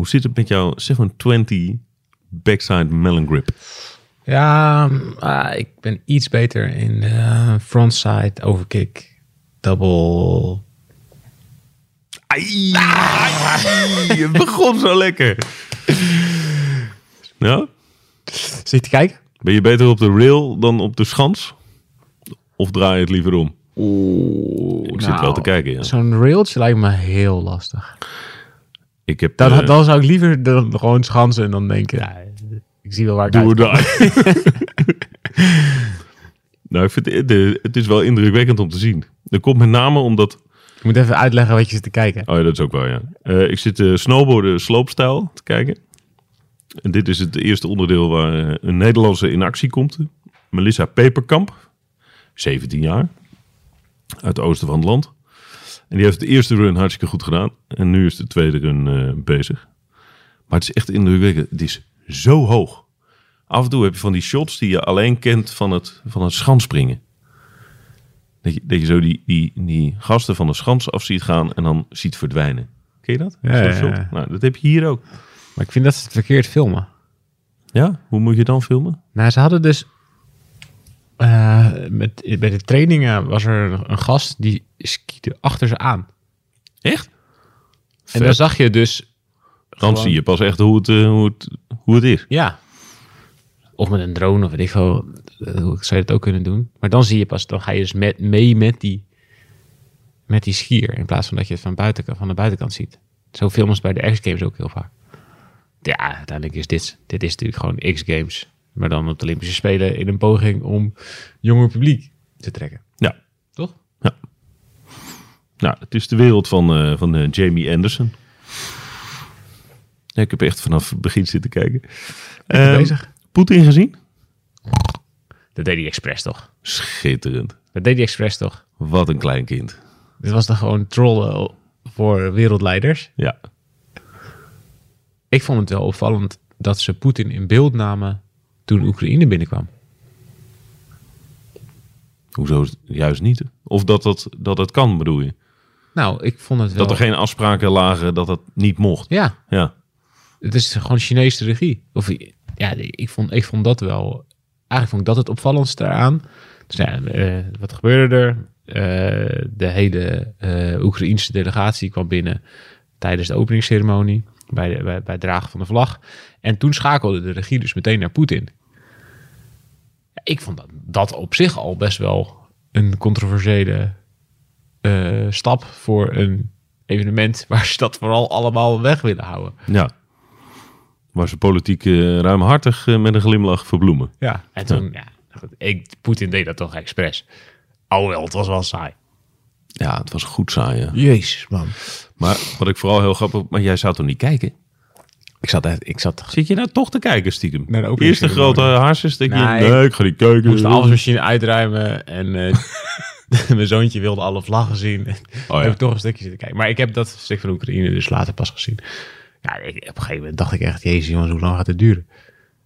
Hoe zit het met jouw 720 backside melon grip? Ja, ah, ik ben iets beter in de frontside overkick. Double. Ai, begon zo lekker. Ja? Zit je te kijken? Ben je beter op de rail dan op de schans? Of draai je het liever om? Oeh, Ik zit wel te kijken, ja. Zo'n railtje lijkt me heel lastig. Ik heb... Dan, eh, dan zou ik liever dan gewoon schansen en dan denken, ja, ik zie wel waar ik Doe nou, ik vind het, de- het is wel indrukwekkend om te zien. Dat komt met name omdat... Ik moet even uitleggen wat je zit te kijken. Oh ja, dat is ook wel, ja. Eh, ik zit uh, snowboarden sloopstijl te kijken. En dit is het eerste onderdeel waar eh, een Nederlandse in actie komt. Melissa Peperkamp, 17 jaar, uit het oosten van het land. En die heeft de eerste run hartstikke goed gedaan. En nu is de tweede run eh, bezig. Maar het is echt indrukwekkend. Het is zo hoog. Af en toe heb je van die shots die je alleen kent van het, van het schansspringen. Dat je, dat je zo die, die, die gasten van de schans af ziet gaan en dan ziet verdwijnen. Ken je dat? Ja, ja, ja. Nou, dat heb je hier ook. Maar ik vind dat ze het verkeerd filmen. Ja? Hoe moet je dan filmen? Nou, ze hadden dus... eh, met, bij de trainingen was er een gast die skiede achter ze aan. Echt? En dan zag je dus... Dan zie je pas echt hoe het, eh, hoe het, hoe het is. Ja. Of met een drone of weet ik veel. eh, Hoe zou je het ook kunnen doen. Maar dan zie je pas, dan ga je dus met, mee met die, met die skier. In plaats van dat je het van, buiten, van de buitenkant ziet. Zo filmen ze bij de X-Games ook heel vaak. Ja, uiteindelijk is dit, dit is natuurlijk gewoon X-Games. Maar dan op de Olympische Spelen in een poging om jonger publiek te trekken. Ja. Toch? Nou, het is de wereld van, eh, van eh, Jamie Anderson. Ja, ik heb echt vanaf het begin zitten kijken. Ehm, bezig. Poetin gezien? Dat deed hij expres toch? Schitterend. Dat deed hij expres toch? Wat een klein kind. Dit was dan gewoon trollen voor wereldleiders. Ja. Ik vond het wel opvallend dat ze Poetin in beeld namen toen Oekraïne binnenkwam. Hoezo juist niet? Of dat, dat, dat het kan, bedoel je? Nou, ik vond het wel... Dat er geen afspraken lagen dat het niet mocht. Ja, Ja. het is gewoon Chinese regie. Of ja, ik vond, ik vond dat wel... Eigenlijk vond ik dat het opvallendste eraan. Dus ja, eh, wat gebeurde er? Eh, de hele eh Oekraïnse delegatie kwam binnen tijdens de openingsceremonie. Bij, de, bij, bij het dragen van de vlag. En toen schakelde de regie dus meteen naar Poetin. Ik vond dat, dat op zich al best wel een controversiële eh, stap voor een evenement waar ze dat vooral allemaal weg willen houden. ja. Waar ze politiek eh, ruimhartig eh, met een glimlach verbloemen. Ja. En toen, ja, goed, ik, Poetin deed dat toch expres. Alhoewel, het was wel saai. Ja, het was goed saai. Jezus, man. Maar wat ik vooral heel grappig... Maar jij zou toch niet kijken? Ik zat, echt- ik zat Zit je nou toch te kijken, stiekem? De Eerst de openingsceremonie. grote je, Nee, nee, ik ga niet kijken. moest de afwasmachine uitruimen en eh, mijn zoontje wilde alle vlaggen zien. Oh, ja. heb ik toch een stukje zitten kijken. Maar ik heb dat stuk van Oekraïne dus later pas gezien. Ja, ik, op een gegeven moment dacht ik echt, jezus jongens, hoe lang gaat het duren?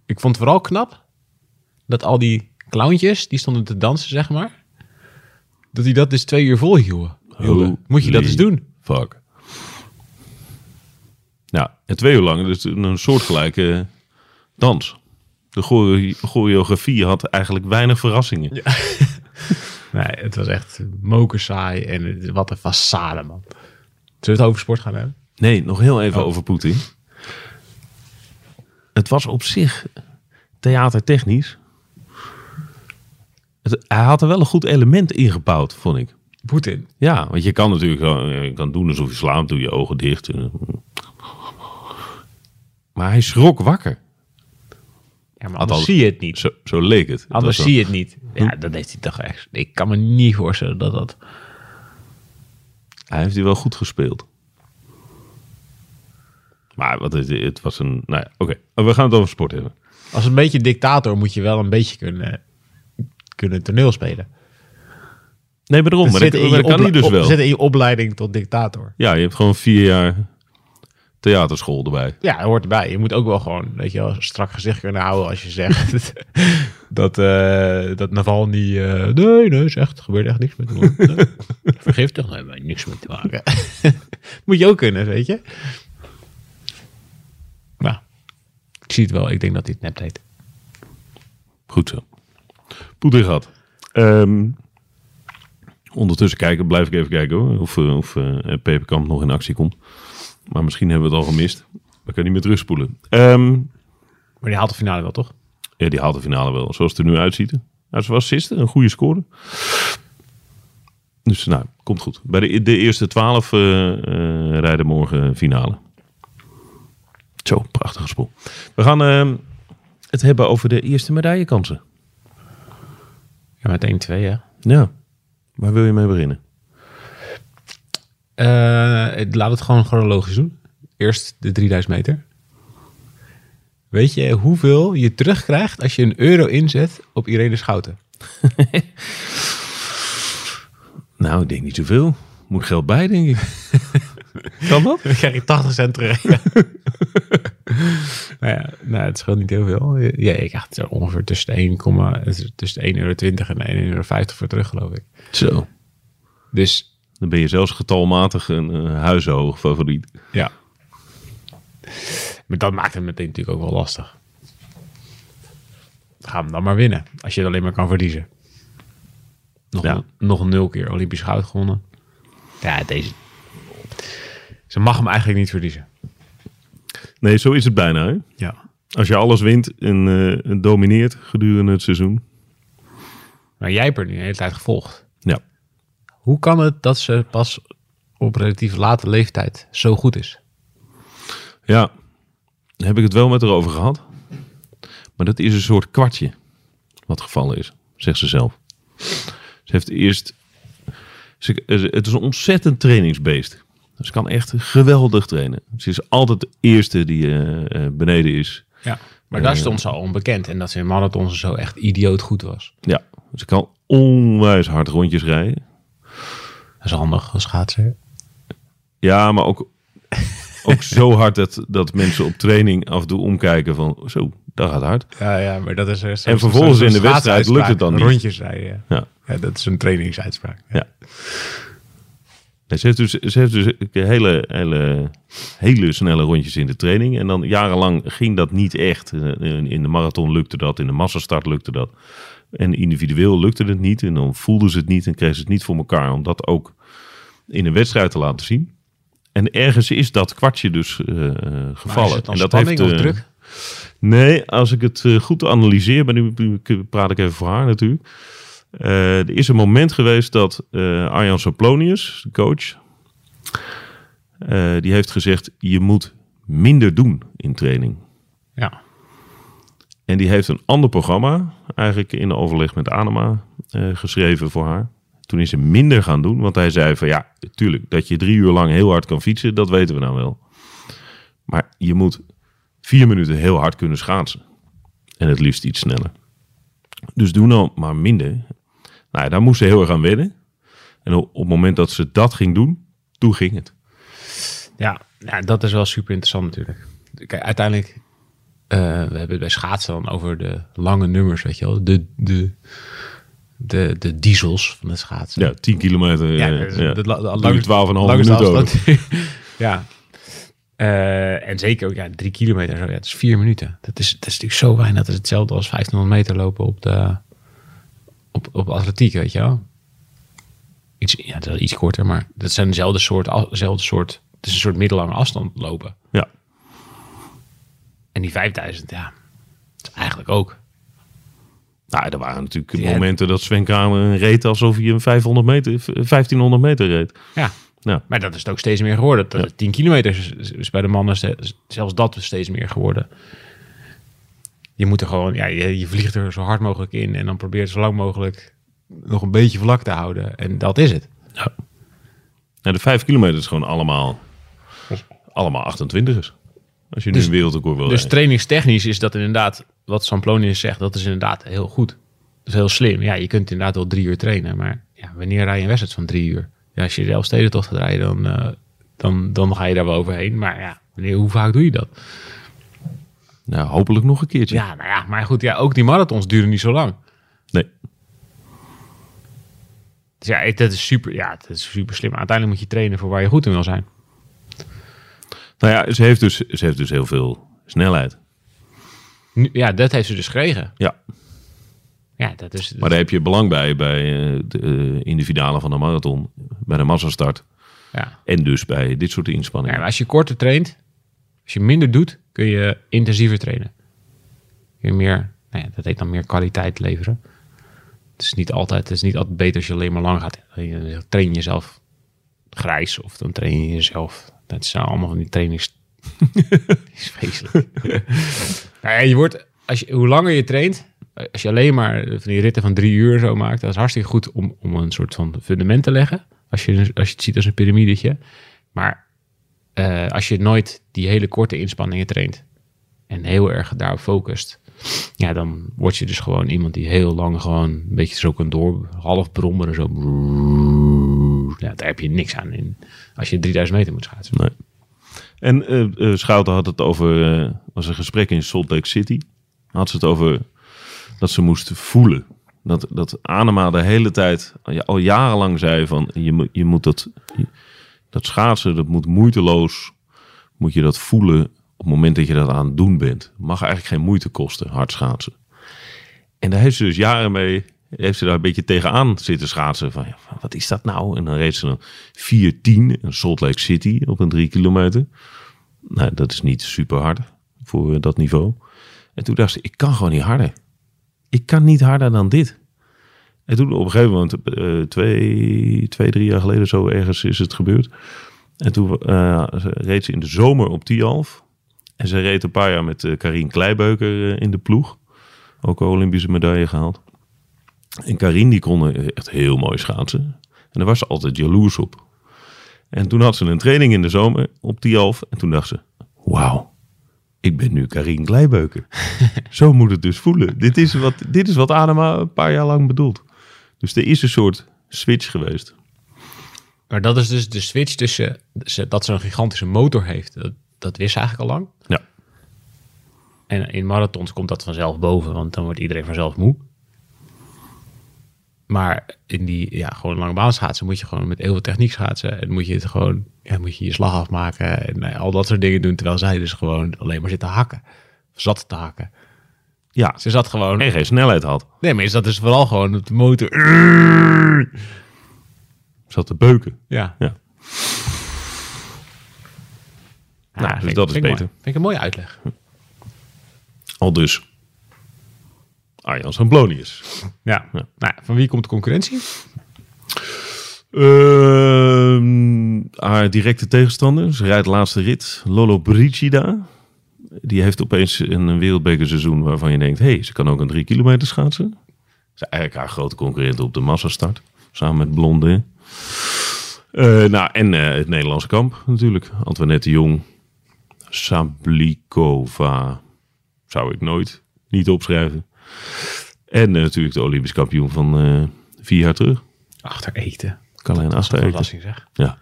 Ik vond het vooral knap dat al die clowntjes, die stonden te dansen, zeg maar, dat die dat dus twee uur vol hielden. hielden. Moet je dat eens doen? Fuck. Ja, en twee uur lang dus een soortgelijke dans. De chore- choreografie had eigenlijk weinig verrassingen. Nee, het was echt mokersaai en wat een façade, man. Zullen we het over sport gaan hebben? Nee, nog heel even Oh. over Poetin. Het was op zich theatertechnisch. Het, hij had er wel een goed element ingebouwd, vond ik. Poetin. Ja, want je kan natuurlijk je kan doen alsof je slaapt, doe je ogen dicht. Maar hij schrok wakker. Ja, maar anders al- zie je het niet. Zo, zo leek het. Anders zie je het niet. Ja, dat heeft hij toch echt. Ik kan me niet voorstellen dat dat... Hij heeft hij wel goed gespeeld. Maar wat is, het was een... Nou ja, oké. We gaan het over sport hebben. Als een beetje dictator moet je wel een beetje kunnen, kunnen toneel spelen. Nee, maar daarom. Maar dat, zit in maar je dat kan dus op- wel. zit in je opleiding tot dictator. Ja, je hebt gewoon vier jaar theaterschool erbij. Ja, dat hoort erbij. Je moet ook wel gewoon, weet je wel, een strak gezicht kunnen houden als je zegt dat, eh dat Navalny... eh nee, nee, is echt, er gebeurt echt niks met hem. Nee. Vergiftig? Nee, maar niks mee te maken. moet je ook kunnen, weet je. Nou, ik zie het wel. Ik denk dat hij het net heet. Goed zo. Poeder gehad. Ehm, ondertussen kijken, blijf ik even kijken hoor. Of, eh, of eh, Peperkamp nog in actie komt. Maar misschien hebben we het al gemist. We kunnen niet meer terugspoelen. Ehm, Maar die haalt de finale wel, toch? ja, die haalt de finale wel. Zoals het er nu uitziet. Nou, ze was assiste, een goede score. Dus nou, komt goed. Bij de, de eerste twaalf eh, eh, rijden morgen finale. Zo, prachtige spoel. We gaan ehm, het hebben over de eerste medaillekansen. Ja, met 1-2, hè? Ja, waar wil je mee beginnen? Eh, laat het gewoon chronologisch doen. Eerst de 3000 meter. Weet je hoeveel je terugkrijgt als je een euro inzet op Irene Schouten? Nou, ik denk niet zoveel. Moet ik geld bij, denk ik. kan dat? Dan krijg je 80 cent terug. nou ja, nou, het scheelt niet heel veel. Ja, ik krijg het ongeveer tussen de 1, tussen de 1,20 euro en 1,50 euro voor terug, geloof ik. Zo. Dus Dan ben je zelfs getalmatig een eh, huizenhoog favoriet. ja. Maar dat maakt het meteen natuurlijk ook wel lastig. Ga hem dan maar winnen, als je het alleen maar kan verliezen. Nog, Ja. een, nog nul keer Olympisch goud gewonnen. Ja, deze... Ze mag hem eigenlijk niet verliezen. Nee, zo is het bijna. Hè? Ja. Als je alles wint en eh, domineert gedurende het seizoen. Maar jij hebt er nu de hele tijd gevolgd. Hoe kan het dat ze pas op relatief late leeftijd zo goed is? Ja, daar heb ik het wel met haar over gehad. Maar dat is een soort kwartje wat gevallen is, zegt ze zelf. Ze heeft eerst... Ze, het is een ontzettend trainingsbeest. Ze kan echt geweldig trainen. Ze is altijd de eerste die eh, eh, beneden is. Ja. Maar daar stond ze al onbekend. En dat ze in marathons zo echt idioot goed was. Ja, ze kan onwijs hard rondjes rijden. Dat is handig als schaatser. Ja, maar ook, ook zo hard dat, dat mensen op training af en toe omkijken van... Zo, dat gaat hard. Ja, ja, maar dat is... er En vervolgens in de wedstrijd lukt het dan niet. Rondjes rijden, ja. Ja. ja. dat is een trainingsuitspraak. Ja. Ze heeft dus, ze heeft dus hele, hele, hele snelle rondjes in de training. En dan jarenlang ging dat niet echt. Eh, In de marathon lukte dat, in de massastart lukte dat. En individueel lukte het niet. En dan voelden ze het niet en kregen ze het niet voor elkaar. Om dat ook in een wedstrijd te laten zien. En ergens is dat kwartje dus eh, gevallen. en dat spanning of eh, druk? Nee, als ik het goed analyseer, maar nu praat ik even voor haar natuurlijk. Eh, er is een moment geweest dat eh, Arjan Soplonius, de coach, eh, die heeft gezegd: je moet minder doen in training. Ja. En die heeft een ander programma, eigenlijk in overleg met Anema, geschreven voor haar. Toen is ze minder gaan doen, want hij zei van ja, tuurlijk, dat je drie uur lang heel hard kan fietsen, dat weten we nou wel. Maar je moet vier minuten heel hard kunnen schaatsen. En het liefst iets sneller. Dus doe nou maar minder. Nou ja, daar moest ze heel erg aan wennen. En op het moment dat ze dat ging doen, toen ging het. Ja, ja, dat is wel super interessant natuurlijk. Kijk, uiteindelijk, eh, we hebben het bij schaatsen dan over de lange nummers, weet je wel. De, de, de, de diesels van de schaatsen. Ja, 10 kilometer. Ja, eh, dus ja. de la- de Doe je langste- 12,5 langste minuten over. afstand. ja. Eh, en zeker ook ja, drie kilometer. Zo, ja, het is vier minuten. Dat is, dat is natuurlijk zo weinig. Dat is hetzelfde als 1500 meter lopen op de op, op atletiek, weet je wel. Iets, ja, dat is iets korter, maar dat zijn dezelfde soort, dezelfde soort. Het is een soort middellange afstand lopen. Ja. En die 5000, ja, dat is eigenlijk ook. Nou, er waren natuurlijk Ja. momenten dat Sven Kramer reed alsof hij een 500 meter, 1500 meter reed. Ja, Ja. maar dat is het ook steeds meer geworden. Dat Ja. is 10 kilometer is, bij de mannen zelfs dat is steeds meer geworden. Je moet er gewoon, ja, je, je vliegt er zo hard mogelijk in en dan probeert zo lang mogelijk nog een beetje vlak te houden. En dat is het. Nou, de 5 kilometer is gewoon allemaal, allemaal 28ers. Als je nu Dus- een wereldrecord wil Dus rijden. trainingstechnisch is dat inderdaad, wat Samplonius zegt, dat is inderdaad heel goed. Dat is heel slim. Ja, je kunt inderdaad wel drie uur trainen, maar ja, wanneer rij je een wedstrijd van drie uur? Ja, als je de Elfstedentocht gaat rijden, dan, eh, dan, dan ga je daar wel overheen. Maar ja, wanneer, hoe vaak doe je dat? Nou, hopelijk nog een keertje. Ja, nou ja, maar goed, ja, ook die marathons duren niet zo lang. Nee. Dus ja, dat is super, ja, dat is super slim. Uiteindelijk moet je trainen voor waar je goed in wil zijn. Nou ja, ze heeft dus, ze heeft dus heel veel snelheid. Nu, ja, dat heeft ze dus gekregen. Ja, Ja, dat is. maar daar heb je belang bij, bij eh, de, eh, in de finale van de marathon, bij de massastart. ja. En dus bij dit soort Ja, inspanningen. maar als je korter traint, als je minder doet, kun je intensiever trainen. Kun je meer, nou ja, dat heet dan meer kwaliteit leveren. Het is niet altijd, het is niet altijd beter als je alleen maar lang gaat. Je train je jezelf grijs of dan train je jezelf. Dat zijn allemaal van die trainings. is vreselijk. nou ja, je wordt, als je, hoe langer je traint, als je alleen maar van die ritten van drie uur zo maakt, dat is hartstikke goed om, om een soort van fundament te leggen. Als je, als je het ziet als een piramidetje. Maar eh, als je nooit die hele korte inspanningen traint en heel erg daarop focust, ja, dan word je dus gewoon iemand die heel lang gewoon een beetje zo kan door, half brommeren, zo. Daar heb je niks aan in als je 3000 meter moet schaatsen. Nee. En eh, Schouten had het over, was een gesprek in Salt Lake City. Had ze het over dat ze moest voelen. Dat, dat Anema de hele tijd, al ja- al jarenlang zei van, je, je moet dat, dat schaatsen, dat moet moeiteloos, moet je dat voelen op het moment dat je dat aan het doen bent. Mag eigenlijk geen moeite kosten, hard schaatsen. En daar heeft ze dus jaren mee, heeft ze daar een beetje tegenaan zitten schaatsen. Van, wat is dat nou? En dan reed ze dan 4-10 in Salt Lake City op een drie kilometer. Nou, dat is niet super hard voor eh, dat niveau. En toen dacht ze, ik kan gewoon niet harder. Ik kan niet harder dan dit. En toen op een gegeven moment, eh, twee, twee, drie jaar geleden zo ergens is het gebeurd. En toen eh, ze- reed ze in de zomer op Tialf. En ze reed een paar jaar met eh Karien Kleibeuker in de ploeg. Ook een Olympische medaille gehaald. En Karien die kon echt heel mooi schaatsen. En daar was ze altijd jaloers op. En toen had ze een training in de zomer op Tialf. En toen dacht ze, wauw, ik ben nu Karien Kleibeuker. Zo moet het dus voelen. Dit is, wat, dit is wat Adema een paar jaar lang bedoelt. Dus er is een soort switch geweest. Maar dat is dus de switch tussen dat ze een gigantische motor heeft. Dat, dat wist ze eigenlijk al lang. Ja, En in marathons komt dat vanzelf boven, want dan wordt iedereen vanzelf moe. Maar in die ja, gewoon lange baan schaatsen moet je gewoon met heel veel techniek schaatsen. En moet je het gewoon, ja, moet je je slag afmaken en eh, al dat soort dingen doen. Terwijl zij dus gewoon alleen maar zit te hakken. Zat te hakken. Ja. Ze zat gewoon, en geen snelheid had. nee, maar is dat dus vooral gewoon op de motor. Zat te beuken. Ja. Ja. Nou, dus dat is vind ik beter. mooi. Vind ik een mooie uitleg. Al dus. Arjan Samplonius. Ja. Nou, ja, van wie komt de concurrentie? Ehm, haar directe tegenstander, ze rijdt laatste rit, Lolo Brigida. Die heeft opeens een wereldbekerseizoen waarvan je denkt... hé, hey, ze kan ook een drie kilometer schaatsen. Ze is eigenlijk haar grote concurrent op de massastart. Samen met Blonde. Eh, nou, en eh, het Nederlandse kamp natuurlijk. Antoinette de Jong. Sablikova. Zou ik nooit niet opschrijven. En eh, natuurlijk de Olympisch kampioen van vier jaar terug. Achter eten. Carlijn Dat is een Aster. verrassing zeg. Ja,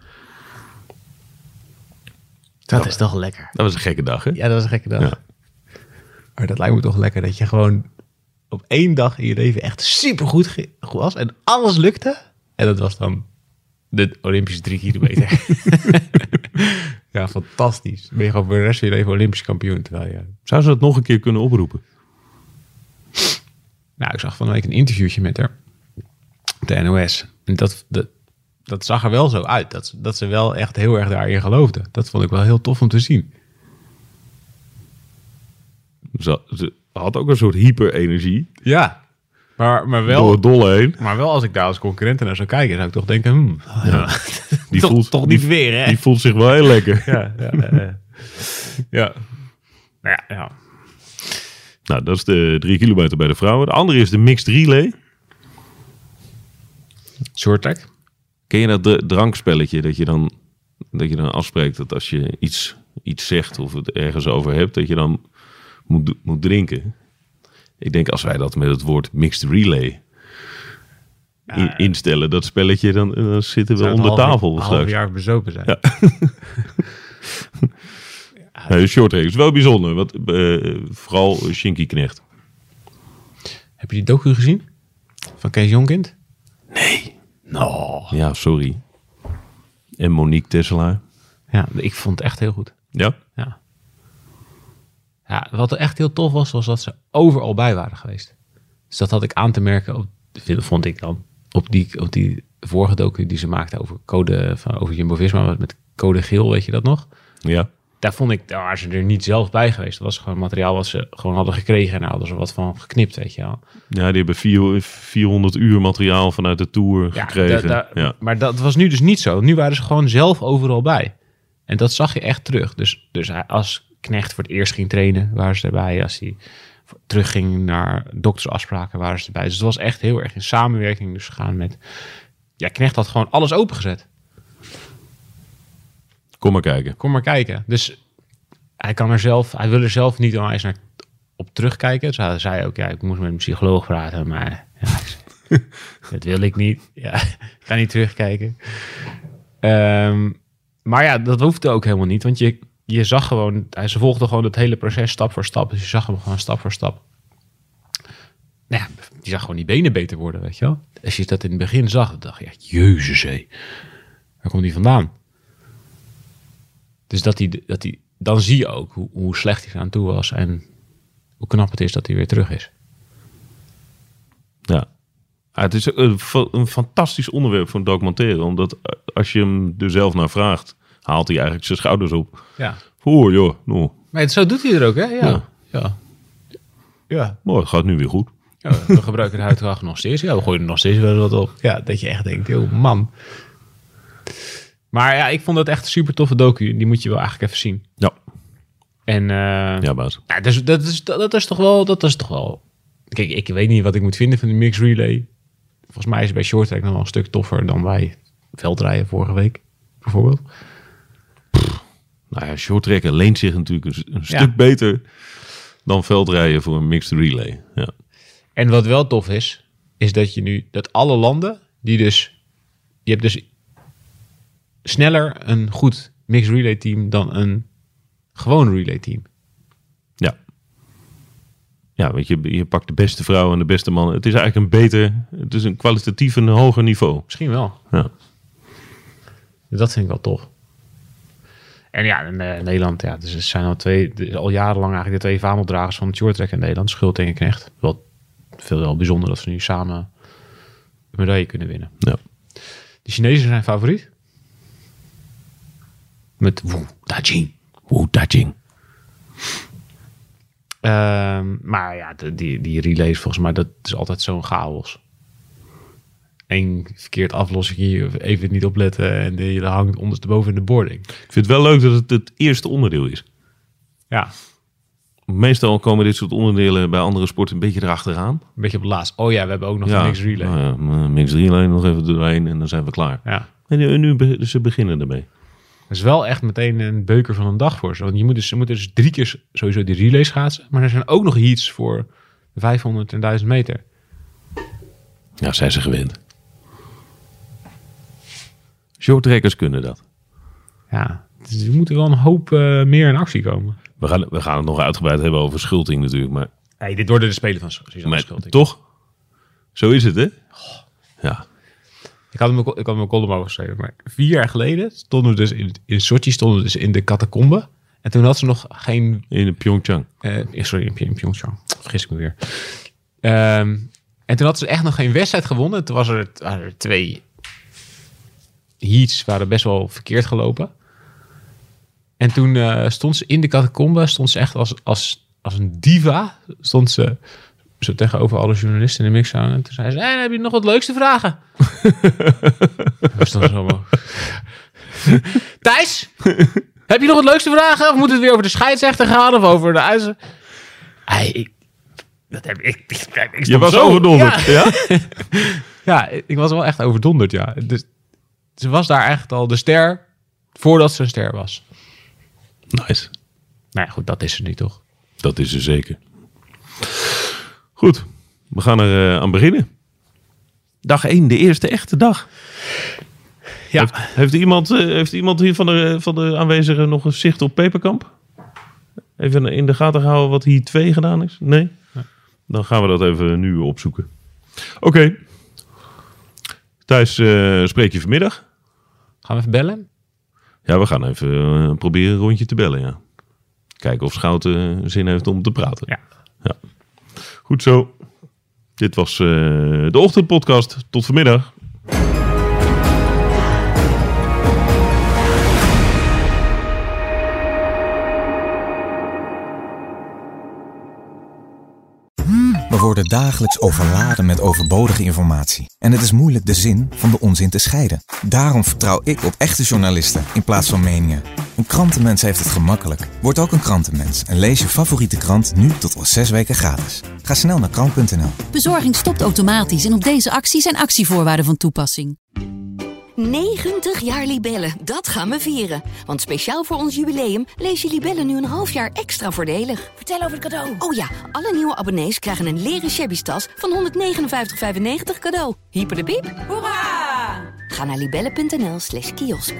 Dat is toch lekker. dat was een gekke dag, hè? Ja, dat was een gekke dag. Ja. Maar dat lijkt me toch lekker dat je gewoon op één dag in je leven echt supergoed was en alles lukte. En dat was dan de Olympische drie kilometer. ja, fantastisch. Dan ben je gewoon voor de rest van je leven Olympisch kampioen. Terwijl je... Zou ze dat nog een keer kunnen oproepen? Nou, ik zag van de week een interviewtje met haar. op De NOS. En dat, dat, dat zag er wel zo uit. Dat, ze- dat ze wel echt heel erg daarin geloofde. Dat vond ik wel heel tof om te zien. Ze, ze had ook een soort hyperenergie Ja. Maar, maar door wel... het dolle heen. Maar wel als ik daar als concurrent naar zou kijken, zou ik toch denken, hmm, Die toch, voelt, toch die, niet weer, hè? die voelt zich wel heel lekker. ja, ja, ja, ja. ja. Nou ja, ja. Nou, dat is de drie kilometer bij de vrouwen. De andere is de mixed relay. Short track. Ken je dat dr- drankspelletje dat je dan, dat je dan afspreekt dat als je iets iets zegt of het ergens over hebt, dat je dan moet, moet drinken. Ik denk als wij dat met het woord mixed relay in- instellen, dat spelletje, dan, dan zitten we onder half- tafel half straks. jaar bezopen zijn. Ja. Nee, short track is wel bijzonder, want eh, vooral Shinky Knecht. Heb je die docu gezien? Van Kees Jonkind? Nee. No. Ja, sorry. En Monique Tesselaar. Ja, ik vond het echt heel goed. Ja? Ja. ja, wat er echt heel tof was, was dat ze overal bij waren geweest. Dus dat had ik aan te merken, op, vond ik dan, op die, op die vorige docu die ze maakte over code, van, over Jumbo-Visma, met code geel, weet je dat nog? Ja. Daar vond ik, daar waren ze er niet zelf bij geweest. Dat was gewoon materiaal wat ze gewoon hadden gekregen en daar hadden ze wat van geknipt, weet je wel. Ja, die hebben vier, 400 uur materiaal vanuit de Tour Ja, gekregen. da- da- ja. Maar dat was nu dus niet zo. Nu waren ze gewoon zelf overal bij. En dat zag je echt terug. Dus, dus als Knecht voor het eerst ging trainen, waren ze erbij. Als hij terugging naar doktersafspraken, waren ze erbij. Dus het was echt heel erg in samenwerking dus gegaan met... Ja, Knecht had gewoon alles opengezet. Kom maar kijken. Kom maar kijken. Dus hij kan er zelf... Hij wil er zelf niet al eens naar op terugkijken. Dus hij zei ook, ja, ik moest met een psycholoog praten. Maar ja, dat wil ik niet. Ja, ik ga niet terugkijken. Ehm, maar ja, dat hoefde ook helemaal niet. Want je, je zag gewoon... Hij, ze volgde gewoon het hele proces stap voor stap. Dus je zag hem gewoon stap voor stap. Nou ja, je zag gewoon die benen beter worden, weet je wel. Als je dat in het begin zag, dan dacht je, ja, jezus hé. Waar komt die vandaan? Dus dat hij, dat hij, dan zie je ook hoe, hoe slecht hij eraan toe was. En hoe knap het is dat hij weer terug is. Ja. Ja, het is een, fa- een fantastisch onderwerp voor een documentaire. Omdat eh, als je hem er zelf naar vraagt, haalt hij eigenlijk zijn schouders op. Ja. Oh joh, nou, Maar zo doet hij er ook, hè? Ja. Ja. Ja. Ja. mooi, het gaat nu weer goed. Ja, we gebruiken de huidkracht nog steeds. Ja, we gooien er nog steeds wel wat op. Ja, dat je echt denkt, joh, man. Maar ja, ik vond het echt een super toffe docu. Die moet je wel eigenlijk even zien. Ja, En eh, ja baas. ja, dus, dat, is, dat, dat is toch wel... Dat is toch wel... Kijk, ik weet niet wat ik moet vinden van de mixed relay. Volgens mij is het bij short track nog wel een stuk toffer dan bij veldrijden vorige week, bijvoorbeeld. Nou ja, short tracken leent zich natuurlijk een, een Ja. stuk beter dan veldrijden voor een mixed relay. Ja. En wat wel tof is, is dat je nu dat alle landen die dus je hebt dus sneller een goed mixed relay team dan een gewoon relay team. Ja. Ja, weet je, je pakt de beste vrouw en de beste man. Het is eigenlijk een beter, het is een kwalitatief een hoger niveau. Misschien wel. Ja. Dat vind ik wel tof. En ja, in eh, Nederland, ja, dus er zijn al twee, al jarenlang eigenlijk de twee vaandeldragers van het shorttrack in Nederland, Schult en Knecht. Wel veel wel bijzonder dat ze nu samen een medaille kunnen winnen. ja. De Chinezen zijn favoriet. Met Wu Dajing. Wu Dajing. Ehm, maar ja, de- die, die relays volgens mij, dat is altijd zo'n chaos. Eén verkeerd aflossing, of even niet opletten en de- je hangt ondersteboven in de boarding. Ik vind het wel leuk dat het het eerste onderdeel is. Ja, Meestal komen dit soort onderdelen bij andere sporten een beetje erachteraan. een beetje op het laatst. Oh ja, we hebben ook nog een mixed relay. nou ja, mixed relay nog even doorheen en dan zijn we klaar. Ja. En nu, nu ze beginnen ermee. Dat is wel echt meteen een beuker van een dag voor ze. Want je moet dus, ze moeten dus drie keer sowieso die relays schaatsen. Maar er zijn ook nog heats voor 500 en 1000 meter. Ja, zijn ze gewend. Shorttrekkers kunnen dat. Ja, dus er moeten wel een hoop eh, meer in actie komen. We gaan, we gaan het nog uitgebreid hebben over schulting natuurlijk. Maar, Hey, dit worden de spelen van maar Schulting. toch, zo is het hè? Ja, Ik had hem ik had een column over geschreven. Maar vier jaar geleden stonden we dus in, in Sochi stonden we dus in de catacombe. En toen had ze nog geen... in Pyeongchang. eh, sorry, in, in Pyeongchang. Vergis ik me weer. Ehm, en toen had ze echt nog geen wedstrijd gewonnen. Toen was er, waren er twee heats waren best wel verkeerd gelopen. En toen eh, stond ze in de catacombe, stond ze echt als, als, als een diva. Stond ze zo tegenover alle journalisten in de mix aan. En toen zei ze, hey, heb je nog wat leuks te vragen? Zo omhoog. Thijs, heb je nog wat leuks te vragen? Of moet het weer over de scheidsrechter gaan? Of over de ijzer? Hey, ik, dat heb ik. ik, ik Je was zo- overdonderd. Ja. Ja? Ja, ik was wel echt overdonderd, ja. Dus, ze was daar echt al de ster voordat ze een ster was. Nice. Nou ja, goed, dat is er nu toch? Dat is er zeker. Goed, we gaan er eh, aan beginnen. Dag 1, de eerste echte dag. Ja. Heeft, heeft, iemand, eh, heeft iemand hier van de, van de aanwezigen nog een zicht op Peperkamp? Even in de gaten houden wat hier 2 gedaan is? Nee? Dan gaan we dat even nu opzoeken. Oké. Thijs, eh, spreek je vanmiddag? Gaan we even bellen? Ja, we gaan even proberen een rondje te bellen, ja. Kijken of Schouten zin heeft om te praten. Ja. ja. Goed zo. Dit was eh, de ochtendpodcast. Tot vanmiddag. We worden dagelijks overladen met overbodige informatie. En het is moeilijk de zin van de onzin te scheiden. Daarom vertrouw ik op echte journalisten in plaats van meningen. Een krantenmens heeft het gemakkelijk. Word ook een krantenmens en lees je favoriete krant nu tot al zes weken gratis. Ga snel naar krant.nl. Bezorging stopt automatisch en op deze actie zijn actievoorwaarden van toepassing. 90 jaar Libellen, dat gaan we vieren. Want speciaal voor ons jubileum lees je Libellen nu een half jaar extra voordelig. Vertel over het cadeau. Oh ja, alle nieuwe abonnees krijgen een leren shabby tas van 159,95 cadeau. Hyper de piep. Hoera! Ga naar libellen.nl slash kiosk.